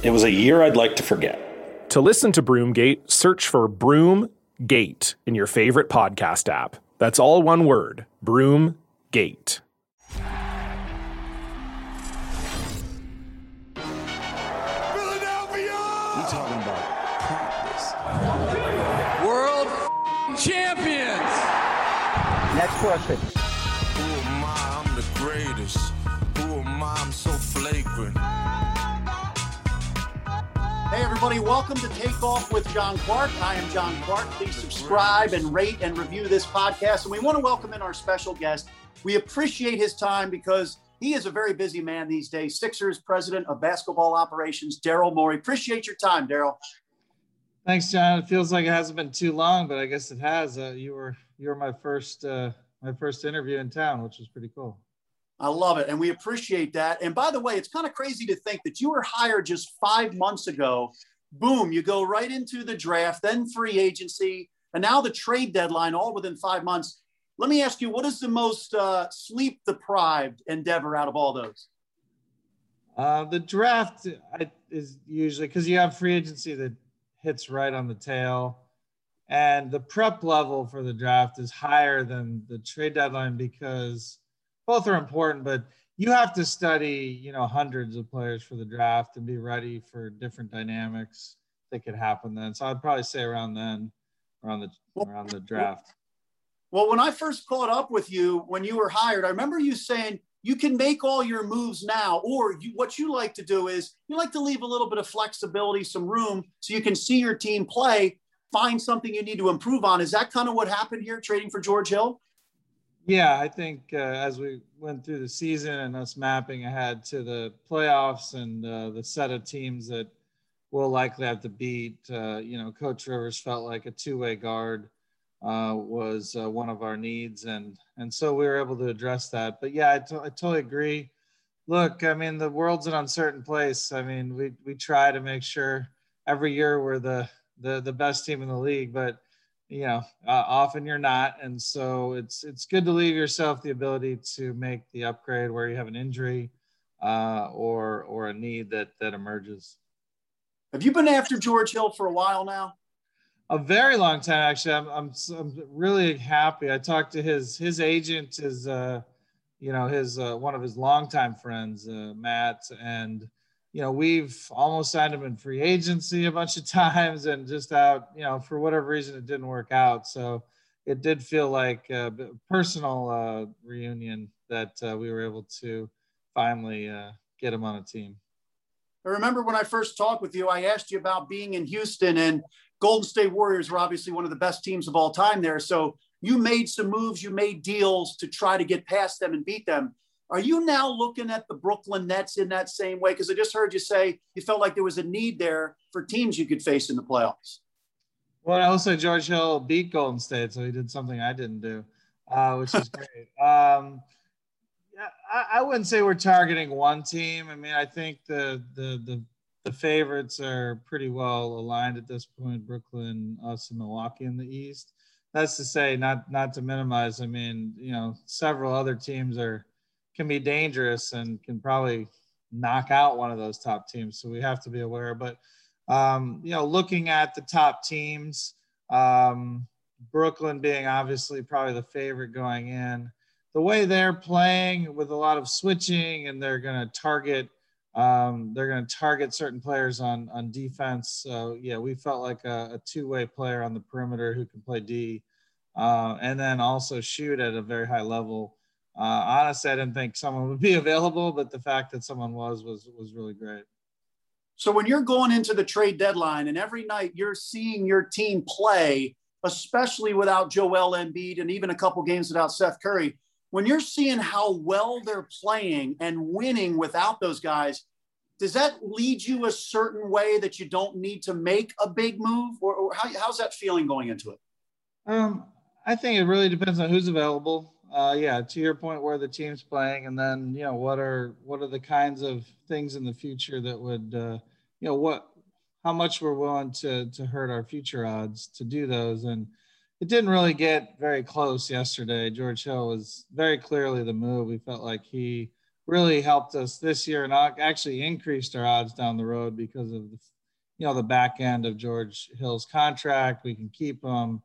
It was a year I'd like to forget. To listen to Broomgate, search for Broomgate in your favorite podcast app. That's all one word Broomgate. Philadelphia! We talking about practice. World champions! Next question. Everybody, welcome to Take Off with John Clark. I am John Clark. Please subscribe and rate and review this podcast. And we want to welcome in our special guest. We appreciate his time because he is a very busy man these days. Sixers president of basketball operations, Daryl Morey. Appreciate your time, Daryl. Thanks, John. It feels like it hasn't been too long, but I guess it has. Uh, you were you were my first uh, my first interview in town, which was pretty cool. I love it. And we appreciate that. And by the way, it's kind of crazy to think that you were hired just five months ago. Boom, you go right into the draft, then free agency, and now the trade deadline, all within five months. Let me ask you, what is the most uh, sleep deprived endeavor out of all those? Uh, the draft is usually because you have free agency that hits right on the tail, and the prep level for the draft is higher than the trade deadline because both are important, but you have to study, you know, hundreds of players for the draft and be ready for different dynamics that could happen then. So I'd probably say around then, around the around the draft. Well, when I first caught up with you when you were hired, I remember you saying you can make all your moves now, or you, what you like to do is you like to leave a little bit of flexibility, some room, so you can see your team play, find something you need to improve on. Is that kind of what happened here, trading for George Hill? Yeah, I think uh, as we went through the season and us mapping ahead to the playoffs and uh, the set of teams that we'll likely have to beat, uh, you know, Coach Rivers felt like a two-way guard uh, was uh, one of our needs, and and so we were able to address that. But yeah, I, t- I totally agree. Look, I mean, the world's an uncertain place. I mean, we we try to make sure every year we're the the the best team in the league, but you know uh, often you're not and so it's it's good to leave yourself the ability to make the upgrade where you have an injury uh, or or a need that that emerges. Have you been after george hill for a while now? A very long time actually. I'm i'm, I'm really happy. I talked to his his agent is uh you know his uh, one of his longtime friends uh, matt and you know, we've almost signed him in free agency a bunch of times and just out, you know, for whatever reason it didn't work out. So it did feel like a personal uh, reunion that uh, we were able to finally uh, get him on a team. I remember when I first talked with you, I asked you about being in Houston and Golden State Warriors were obviously one of the best teams of all time there. So you made some moves, you made deals to try to get past them and beat them. Are you now looking at the Brooklyn Nets in that same way? Because I just heard you say you felt like there was a need there for teams you could face in the playoffs. Well, I also George Hill beat Golden State, so he did something I didn't do, uh, which is great. um, yeah, I, I, wouldn't say we're targeting one team. I mean, I think the the the the favorites are pretty well aligned at this point. Brooklyn, us, and Milwaukee in the East. That's to say, not not to minimize. I mean, you know, several other teams are can be dangerous and can probably knock out one of those top teams. So we have to be aware. But um, you know, looking at the top teams, um, Brooklyn being obviously probably the favorite going in. The way they're playing with a lot of switching, and they're going to target, um, they're going to target certain players on on defense. So yeah, we felt like a, a two-way player on the perimeter who can play D, uh, and then also shoot at a very high level uh, honestly, I didn't think someone would be available, but the fact that someone was was was really great. So when you're going into the trade deadline and every night you're seeing your team play, especially without Joel Embiid and even a couple games without Seth Curry, when you're seeing how well they're playing and winning without those guys, does that lead you a certain way that you don't need to make a big move, or, or how, how's that feeling going into it? Um, I think it really depends on who's available. Uh, yeah, to your point, where the team's playing, and then you know what are what are the kinds of things in the future that would, uh, you know, what how much we're willing to to hurt our future odds to do those, and it didn't really get very close yesterday. George Hill was very clearly the move. We felt like he really helped us this year and actually increased our odds down the road because of the, you know, the back end of George Hill's contract. We can keep him.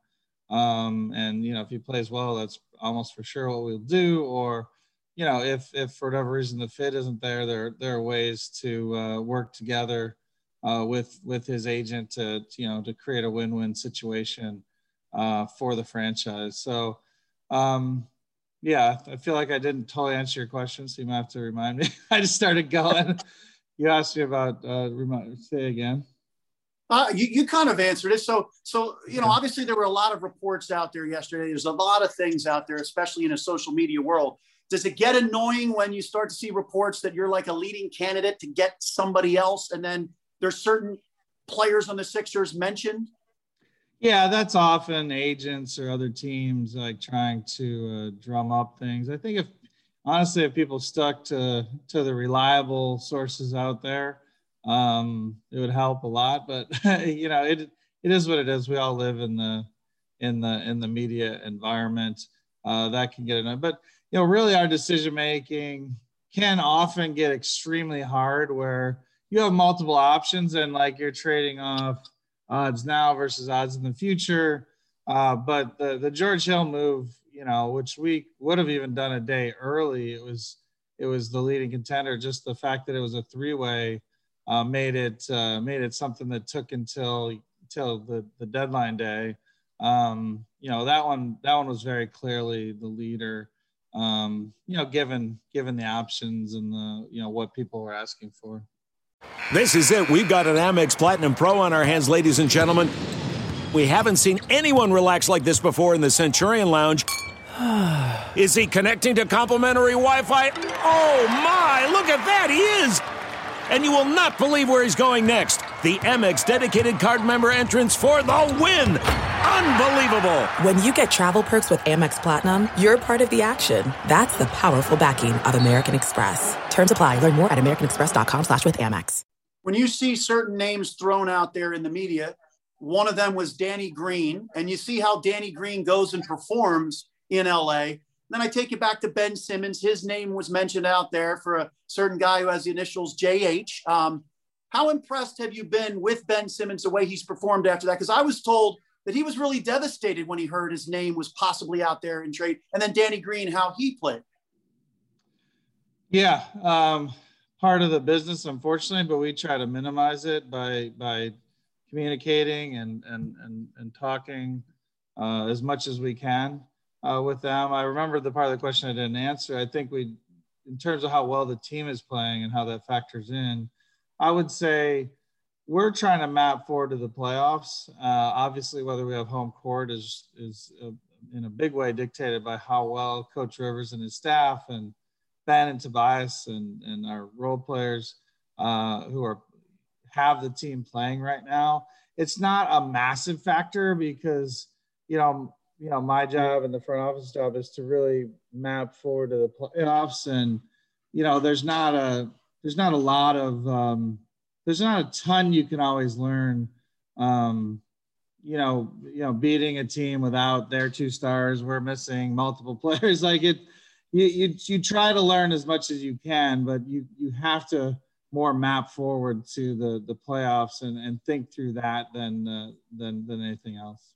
Um, and, you know, if he plays well, that's almost for sure what we'll do. Or, you know, if, if for whatever reason the fit isn't there, there, there are ways to uh, work together uh, with, with his agent to, you know, to create a win-win situation uh, for the franchise. So, um, yeah, I feel like I didn't totally answer your question, so you might have to remind me. I just started going. you asked me about uh, remind, say again. Uh, you, you kind of answered it. So, so you know, obviously there were a lot of reports out there yesterday. There's a lot of things out there, especially in a social media world. Does it get annoying when you start to see reports that you're like a leading candidate to get somebody else, and then there's certain players on the Sixers mentioned yeah, that's often agents or other teams like trying to uh, drum up things. I think if honestly, if people stuck to to the reliable sources out there, um, it would help a lot. But you know, it it is what it is. We all live in the in the in the media environment. Uh, that can get annoying. But you know, really, our decision making can often get extremely hard where you have multiple options and like you're trading off odds now versus odds in the future. Uh, but the the George Hill move, you know, which we would have even done a day early, it was it was the leading contender. Just the fact that it was a three way uh, made it uh, made it something that took until until the the deadline day. Um, you know that one that one was very clearly the leader. Um, you know, given given the options and the you know what people were asking for. This is it. We've got an Amex Platinum Pro on our hands, ladies and gentlemen. We haven't seen anyone relax like this before in the Centurion Lounge. Is he connecting to complimentary Wi Fi? Oh my, look at that, he is! And you will not believe where he's going next. The Amex dedicated card member entrance for the win! Unbelievable! When you get travel perks with Amex Platinum, you're part of the action. That's the powerful backing of American Express. Terms apply. Learn more at americanexpress.com slash with Amex. When you see certain names thrown out there in the media, one of them was Danny Green, and you see how Danny Green goes and performs in LA. Then I take you back to Ben Simmons. His name was mentioned out there for a certain guy who has the initials JH. Um, how impressed have you been with Ben Simmons, the way he's performed after that? Because I was told that he was really devastated when he heard his name was possibly out there in trade. And then Danny Green, how he played. Yeah, um, part of the business, unfortunately, but we try to minimize it by by communicating and and and, and talking uh, as much as we can uh, with them. I remember the part of the question I didn't answer. I think we, in terms of how well the team is playing and how that factors in, I would say we're trying to map forward to the playoffs. Uh, obviously, whether we have home court is is uh, in a big way dictated by how well Coach Rivers and his staff and Ben and Tobias and and our role players uh, who are have the team playing right now. It's not a massive factor because you know you know my job and the front office job is to really map forward to the playoffs and you know there's not a there's not a lot of um, there's not a ton you can always learn. Um, you know, you know, beating a team without their two stars, we're missing multiple players. Like it, you, you you try to learn as much as you can, but you you have to more map forward to the the playoffs and, and think through that than uh, than than anything else.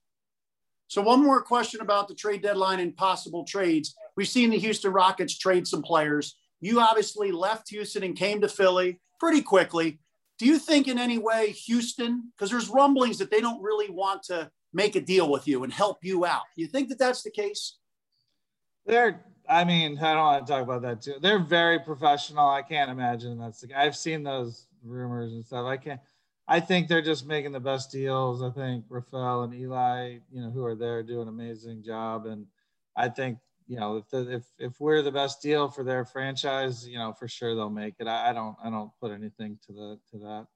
So one more question about the trade deadline and possible trades. We've seen the Houston Rockets trade some players. You obviously left Houston and came to Philly pretty quickly. Do you think in any way Houston, because there's rumblings that they don't really want to make a deal with you and help you out. You think that that's the case? There, I mean, I don't want to talk about that too. They're very professional. I can't imagine that's the. I've seen those rumors and stuff. I can't. I think they're just making the best deals. I think Rafael and Eli, you know, who are there, do an amazing job, and I think you know if the, if if we're the best deal for their franchise, you know, for sure they'll make it. I, I don't I don't put anything to the to that.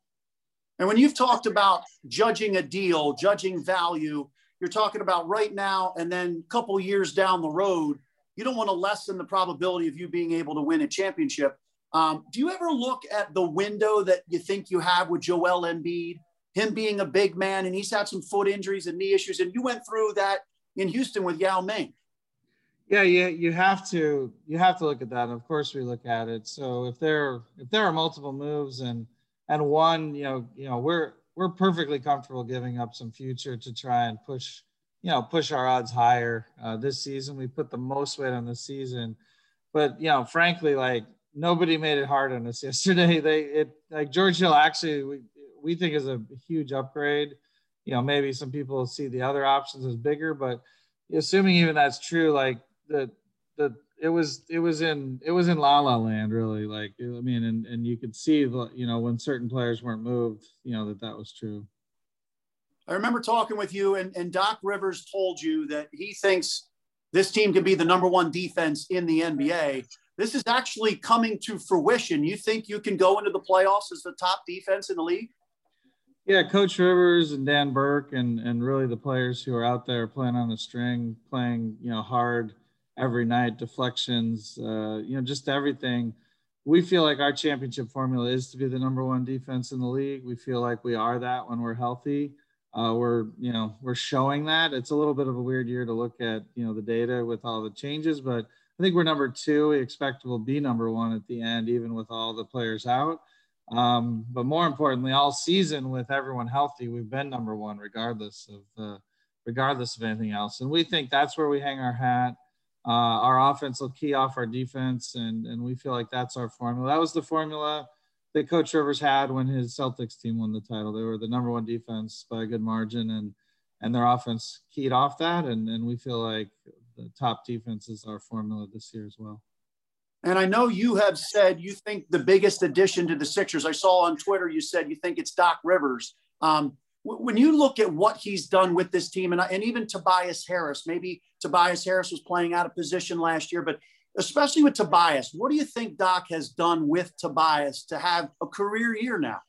And when you've talked about judging a deal, judging value, you're talking about right now and then a couple years down the road. You don't want to lessen the probability of you being able to win a championship. Um, do you ever look at the window that you think you have with Joel Embiid, him being a big man, and he's had some foot injuries and knee issues, and you went through that in Houston with Yao Ming? Yeah, yeah, you have to you have to look at that. And of course, we look at it. So if there if there are multiple moves and and one, you know, you know, we're we're perfectly comfortable giving up some future to try and push, you know, push our odds higher. Uh, this season, we put the most weight on the season, but you know, frankly, like nobody made it hard on us yesterday. They it like George Hill actually we, we think is a huge upgrade. You know, maybe some people see the other options as bigger, but assuming even that's true, like the the it was it was in it was in la la land really like i mean and and you could see you know when certain players weren't moved you know that that was true i remember talking with you and, and doc rivers told you that he thinks this team can be the number one defense in the nba this is actually coming to fruition. You think you can go into the playoffs as the top defense in the league? Yeah, Coach Rivers and Dan Burke and and really the players who are out there playing on the string, playing you know hard every night, deflections, uh, you know just everything. We feel like our championship formula is to be the number one defense in the league. We feel like we are that when we're healthy. Uh, we're you know we're showing that. It's a little bit of a weird year to look at you know the data with all the changes, but I think we're number two. We expect we'll be number one at the end, even with all the players out. Um, but more importantly, all season with everyone healthy, we've been number one regardless of regardless of anything else. And we think that's where we hang our hat. Uh, our offense will key off our defense, and and we feel like that's our formula. That was the formula that Coach Rivers had when his Celtics team won the title. They were the number one defense by a good margin, and and their offense keyed off that. And and we feel like the top defense is our formula this year as well. And I know you have said you think the biggest addition to the Sixers. I saw on Twitter you said you think it's Doc Rivers. Um, when you look at what he's done with this team, and, and even Tobias Harris, maybe Tobias Harris was playing out of position last year, but especially with Tobias, what do you think Doc has done with Tobias to have a career year now?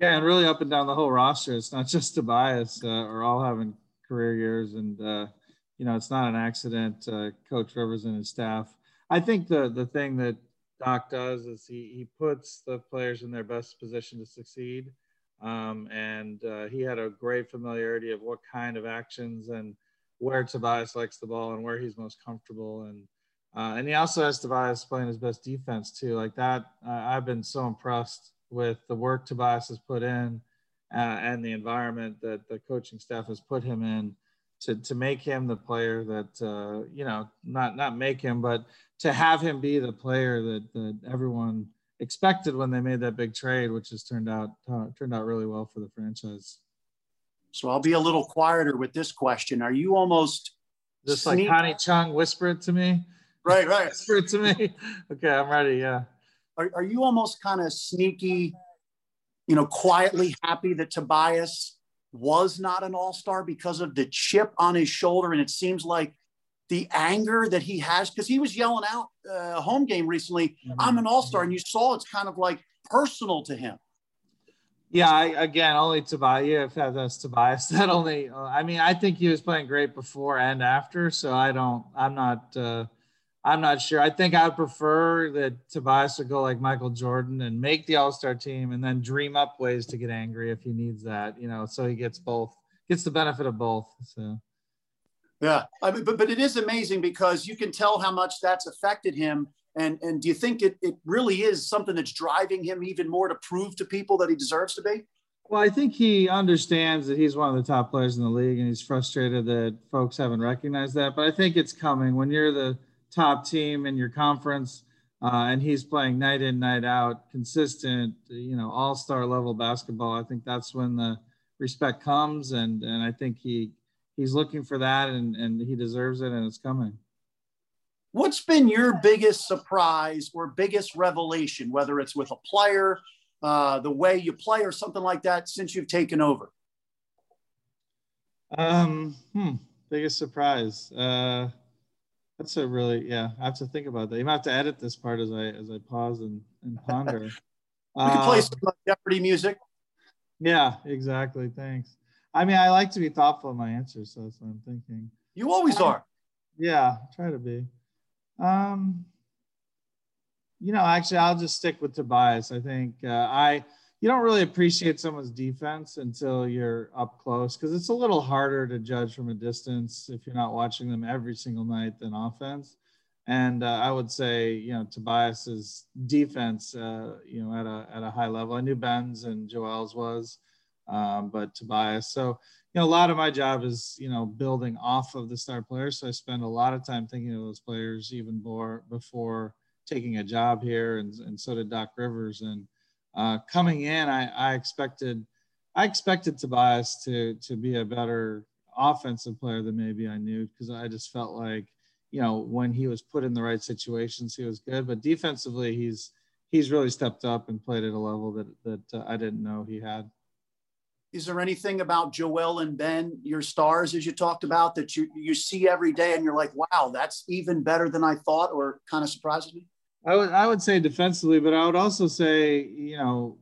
Yeah, and really up and down the whole roster. It's not just Tobias, uh, are all having career years, and uh, you know, it's not an accident. Uh, Coach Rivers and his staff. I think the the thing that Doc does is he he puts the players in their best position to succeed, um, and uh, he had a great familiarity of what kind of actions and where Tobias likes the ball and where he's most comfortable, and uh, and he also has Tobias playing his best defense too. Like that, I've been so impressed with the work Tobias has put in uh, and the environment that the coaching staff has put him in to to make him the player that uh, you know not not make him but to have him be the player that that everyone expected when they made that big trade which has turned out uh, turned out really well for the franchise. So i'll be a little quieter with this question. Are you almost just like Connie Chung whisper it to me? Right right. Whisper it to me? Okay i'm ready yeah. Are, are you almost kind of sneaky you know quietly happy that tobias was not an all star because of the chip on his shoulder. And it seems like the anger that he has, because he was yelling out uh, a home game recently, mm-hmm. I'm an all star. And you saw it's kind of like personal to him. Yeah, I, again, only Tobias. Yeah, if that's Tobias, that only. Uh, I mean, I think he was playing great before and after. So I don't. I'm not. Uh, I'm not sure. I think I would prefer that Tobias would go like Michael Jordan and make the All Star team, and then dream up ways to get angry if he needs that. You know, so he gets both, gets the benefit of both. So. Yeah, I mean, but but it is amazing because you can tell how much that's affected him. And and do you think it it really is something that's driving him even more to prove to people that he deserves to be? Well, I think he understands that he's one of the top players in the league, and he's frustrated that folks haven't recognized that. But I think it's coming when you're the top team in your conference. Uh, and he's playing night in, night out, consistent, you know, all star level basketball. I think that's when the respect comes. And, and I think he, he's looking for that and, and he deserves it and it's coming. What's been your biggest surprise or biggest revelation, whether it's with a player, uh, the way you play, or something like that, since you've taken over? Um, hmm, biggest surprise. Uh, that's a really yeah. I have to think about that. You might have to edit this part as I as I pause and, and ponder. we can play uh, some Jeopardy music. Yeah, exactly. Thanks. I mean, I like to be thoughtful in my answers, so that's what I'm thinking. You always are. Yeah, try to be. Um, you know, actually, I'll just stick with Tobias. I think uh, I you don't really appreciate someone's defense until you're up close because it's a little harder to judge from a distance if you're not watching them every single night than offense. And uh, I would say, you know, Tobias's defense, uh, you know, at a at a high level. I knew Ben's and Joel's was, um, but Tobias. So, you know, a lot of my job is, you know, building off of the star players. So I spend a lot of time thinking of those players even more before taking a job here, and and so did Doc Rivers and uh, coming in, I, I expected I expected Tobias to to be a better offensive player than maybe I knew because I just felt like you know when he was put in the right situations he was good, but defensively he's he's really stepped up and played at a level that that uh, I didn't know he had. Is there anything about Joel and Ben, your stars, as you talked about, that you you see every day and you're like, wow, that's even better than I thought, or kind of surprises me? I would I would say defensively, but I would also say you know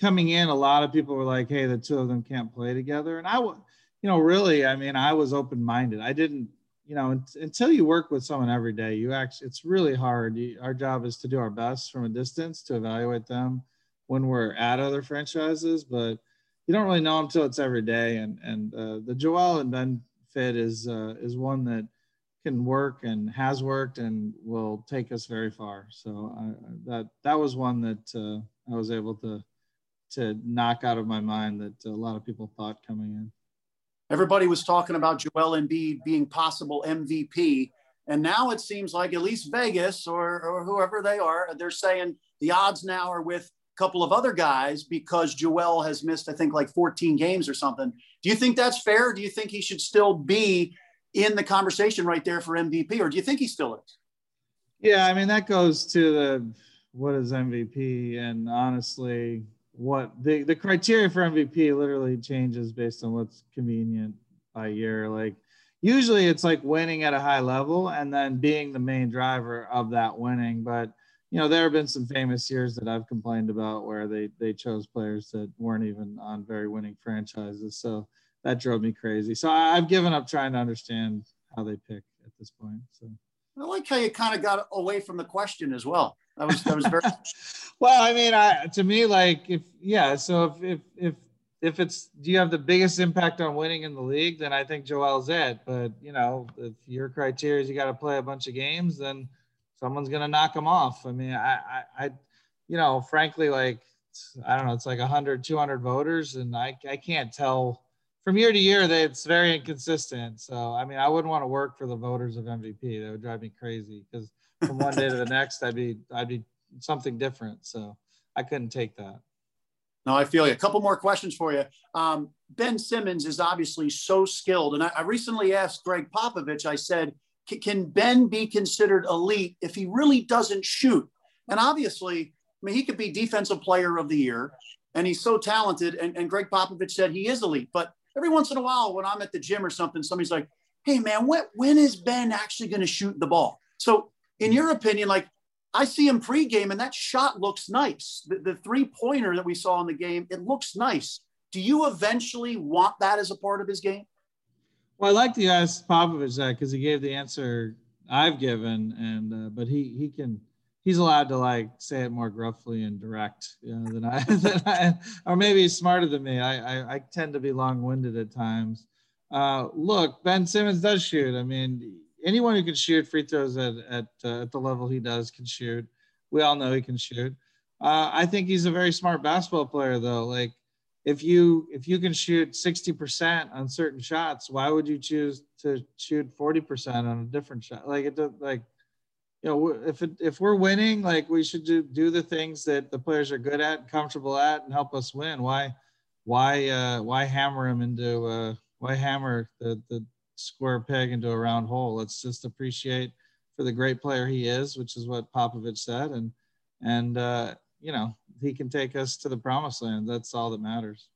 coming in, a lot of people were like, "Hey, the two of them can't play together," and I would you know really, I mean, I was open minded. I didn't you know until you work with someone every day, you actually it's really hard. Our job is to do our best from a distance to evaluate them when we're at other franchises, but you don't really know them until it's every day. And and uh, the Joel and Ben fit is uh, is one that can work and has worked and will take us very far. So I, that that was one that uh, I was able to to knock out of my mind that a lot of people thought coming in. Everybody was talking about Joel Embiid being possible MVP, and now it seems like at least Vegas or, or whoever they are, they're saying the odds now are with a couple of other guys because Joel has missed, I think, like 14 games or something. Do you think that's fair? Do you think he should still be in the conversation right there for MVP, or do you think he still is? Yeah, I mean that goes to the what is MVP, and honestly, what the the criteria for MVP literally changes based on what's convenient by year. Like usually, it's like winning at a high level and then being the main driver of that winning, but you know there have been some famous years that I've complained about where they they chose players that weren't even on very winning franchises. So that drove me crazy. So I, have given up trying to understand how they pick at this point. So I like how you kind of got away from the question as well. That was that was very well. I mean, I to me like if yeah. So if if if if it's do you have the biggest impact on winning in the league, then I think Joel's it. But you know, if your criteria is you got to play a bunch of games, then someone's gonna knock them off. I mean, I I, I you know, frankly, like I don't know, it's like 100, 200 voters, and I I can't tell from year to year, they, it's very inconsistent. So, I mean, I wouldn't want to work for the voters of MVP. That would drive me crazy because from one day to the next, I'd be, I'd be something different. So I couldn't take that. No, I feel you. A couple more questions for you. Um, ben Simmons is obviously so skilled. And I, I recently asked Gregg Popovich, I said, can Ben be considered elite if he really doesn't shoot? And obviously, I mean, he could be defensive player of the year and he's so talented. And, and Gregg Popovich said he is elite, but every once in a while when I'm at the gym or something, somebody's like, hey man, when, when is Ben actually going to shoot the ball? So in your opinion, like I see him pregame and that shot looks nice. The, the three pointer that we saw in the game, it looks nice. Do you eventually want that as a part of his game? Well, I like to ask Popovich that because he gave the answer I've given, and uh, but he he can he's allowed to like say it more gruffly and direct you know, than, I, than I, or maybe he's smarter than me. I, I, I tend to be long-winded at times. Uh, look, Ben Simmons does shoot. I mean, anyone who can shoot free throws at at, uh, at the level he does can shoot. We all know he can shoot. Uh, I think he's a very smart basketball player, though. Like, if you if you can shoot 60% on certain shots, why would you choose to shoot 40% on a different shot? Like, it does like you know, if it, if we're winning, like we should do do the things that the players are good at, and comfortable at, and help us win. Why, why, uh, why hammer them into uh, why hammer the the square peg into a round hole? Let's just appreciate for the great player he is, which is what Popovich said, and and uh, you know he can take us to the promised land. That's all that matters.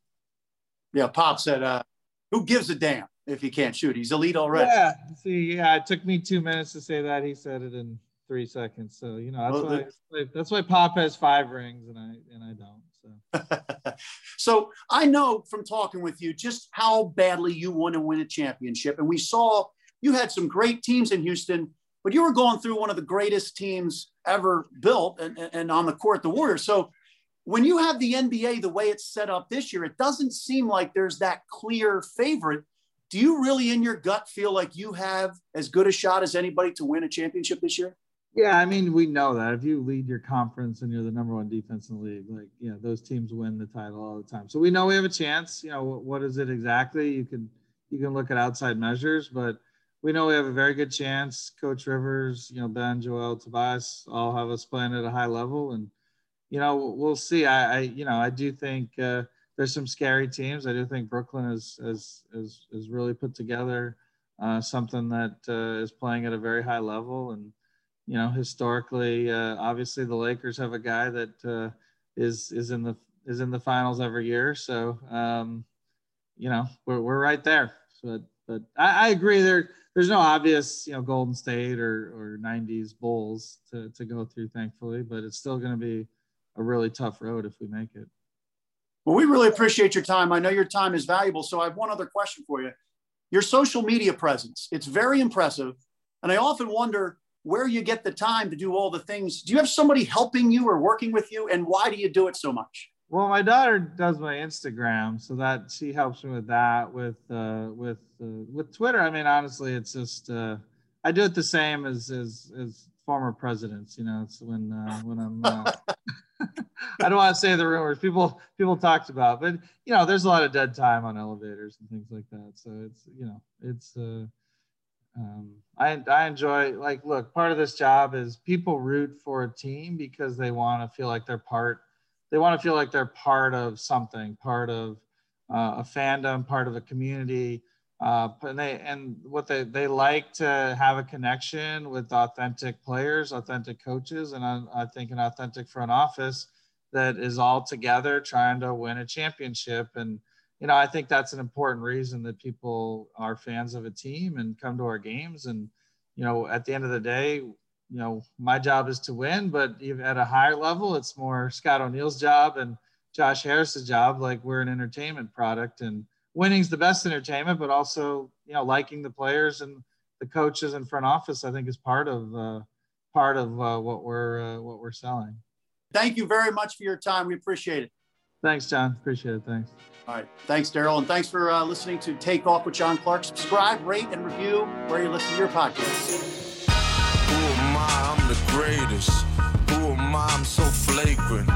Yeah, Pop said, uh, "Who gives a damn if he can't shoot? He's elite already." Yeah. See, yeah, it took me two minutes to say that. He said it in three seconds. So you know that's well, why that's why Pop has five rings and I and I don't. So. so I know from talking with you just how badly you want to win a championship, and we saw you had some great teams in Houston, but you were going through one of the greatest teams ever built and, and on the court, the Warriors. So when you have the NBA the way it's set up this year, it doesn't seem like there's that clear favorite. Do you really, in your gut, feel like you have as good a shot as anybody to win a championship this year? Yeah, I mean, we know that if you lead your conference and you're the number one defense in the league, like you know, those teams win the title all the time. So we know we have a chance. You know, what is it exactly? You can you can look at outside measures, but we know we have a very good chance. Coach Rivers, you know, Ben, Joel, Tobias, all have us playing at a high level, and you know, we'll see. I, I you know, I do think uh, there's some scary teams. I do think Brooklyn is is is, is really put together uh, something that uh, is playing at a very high level and you know, historically, uh, obviously the Lakers have a guy that uh, is is in the is in the finals every year. So, um, you know, we're we're right there. But but I, I, agree there. There's no obvious, you know, Golden State or or '90s Bulls to to go through, thankfully. But it's still going to be a really tough road if we make it. Well, we really appreciate your time. I know your time is valuable. So I have one other question for you. Your social media presence, it's very impressive. And I often wonder where you get the time to do all the things. Do you have somebody helping you or working with you? And why do you do it so much? Well, my daughter does my Instagram, so that she helps me with that. With uh, with uh, with Twitter, I mean, honestly, it's just uh, I do it the same as as as former presidents. You know, it's when uh, when I'm. Uh, I don't want to say the rumors people people talked about, but you know, there's a lot of dead time on elevators and things like that. So it's you know, it's. Uh, um, I, I enjoy like look part of this job is people root for a team because they want to feel like they're part they want to feel like they're part of something part of uh, a fandom part of a community uh, and they and what they they like to have a connection with authentic players authentic coaches and I, I think an authentic front office that is all together trying to win a championship and you know, I think that's an important reason that people are fans of a team and come to our games. And, you know, at the end of the day, you know, my job is to win, but even at a higher level, it's more Scott O'Neil's job and Josh Harris's job. Like we're an entertainment product and winning's the best entertainment, but also, you know, liking the players and the coaches and front office, I think is part of, uh, part of uh, what we're, uh, what we're selling. Thank you very much for your time. We appreciate it. Thanks, John. Appreciate it. Thanks. All right. Thanks, Daryl. And thanks for uh, listening to Take Off with John Clark. Subscribe, rate, and review where you listen to your podcast. Who am I? I'm the greatest. Who am I? I'm so flagrant.